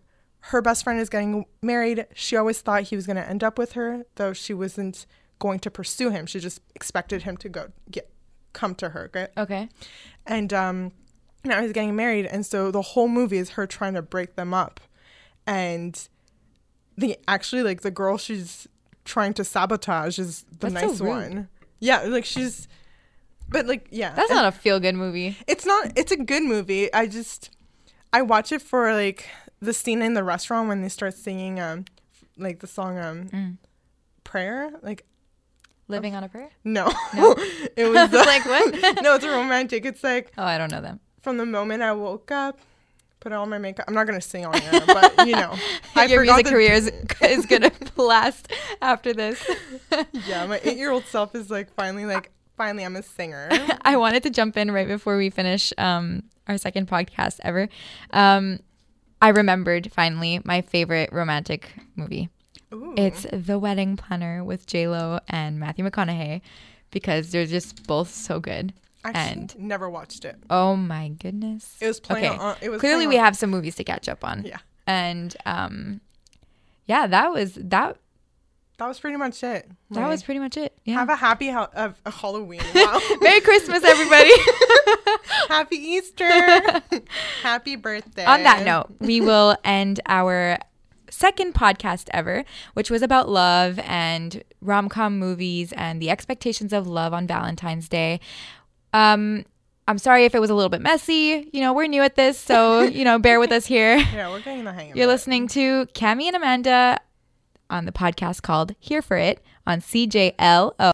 her best friend is getting married. She always thought he was going to end up with her, though she wasn't going to pursue him. She just expected him to go get come to her. Okay? Okay. And um now he's getting married and so the whole movie is her trying to break them up. And the actually like the girl she's trying to sabotage is the That's nice rude. one. Yeah, like she's but like yeah. That's and- not a feel good movie. it's not it's a good movie. I just I watch it for like the scene in the restaurant when they start singing um like the song um Mm. prayer like Living on a prayer. no, No? it was the, Like what? no it's a romantic it's like Oh, I don't know them. from the moment I woke up put on my makeup I'm not gonna sing on it but you know I Your music the- career is is gonna blast after this. yeah my eight year old self is like finally like finally I'm a singer I wanted to jump in right before we finish um, our second podcast ever. Um, I remembered finally my favorite romantic movie. Ooh. It's The Wedding Planner with J Lo and Matthew McConaughey because they're just both so good. I and never watched it oh my goodness, It was playing on- it was clearly we on- have some movies to catch up on. Yeah. and um, yeah, that was that. that was pretty much it That was pretty much it. Yeah. have a happy ha- of a Halloween wow Merry Christmas, everybody. Happy Easter. Happy birthday. On that note, we will end our second podcast ever, which was about love and rom com movies and the expectations of love on Valentine's Day. Um, I'm sorry if it was a little bit messy. You know, we're new at this, so, you know, bear with us here. Yeah, we're getting the hang of You're it. listening to Cami and Amanda on the podcast called Here for It on CJLO.